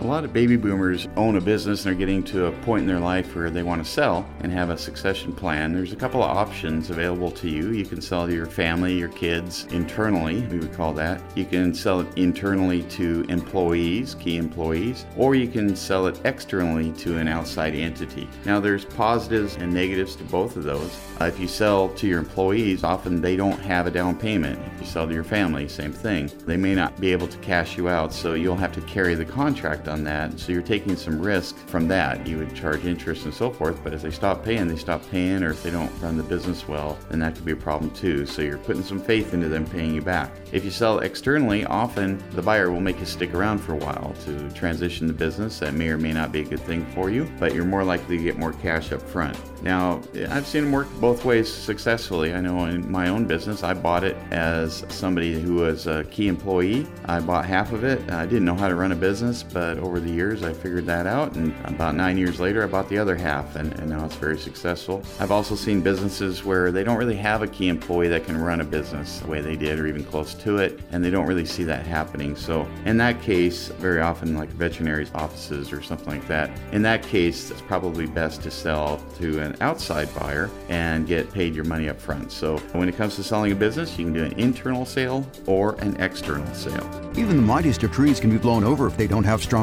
A lot of baby boomers own a business and are getting to a point in their life where they want to sell and have a succession plan. There's a couple of options available to you. You can sell to your family, your kids internally, we would call that. You can sell it internally to employees, key employees, or you can sell it externally to an outside entity. Now, there's positives and negatives to both of those. Uh, if you sell to your employees, often they don't have a down payment. If you sell to your family, same thing. They may not be able to cash you out, so you'll have to carry the contract on that. So you're taking some risk from that. You would charge interest and so forth, but if they stop paying, they stop paying, or if they don't run the business well, then that could be a problem too. So you're putting some faith into them paying you back. If you sell externally, often the buyer will make you stick around for a while to transition the business. That may or may not be a good thing for you, but you're more likely to get more cash up front. Now, I've seen them work both ways successfully. I know in my own business, I bought it as somebody who was a key employee. I bought half of it. I didn't know how to run a business, but over the years, I figured that out. And about nine years later, I bought the other half, and, and now it's very successful. I've also seen businesses where they don't really have a key employee that can run a business the way they did, or even close to it, and they don't really see that happening. So, in that case, very often, like veterinary offices or something like that, in that case, it's probably best to sell to an outside buyer and get paid your money up front. So when it comes to selling a business, you can do an internal sale or an external sale. Even the mightiest of trees can be blown over if they don't have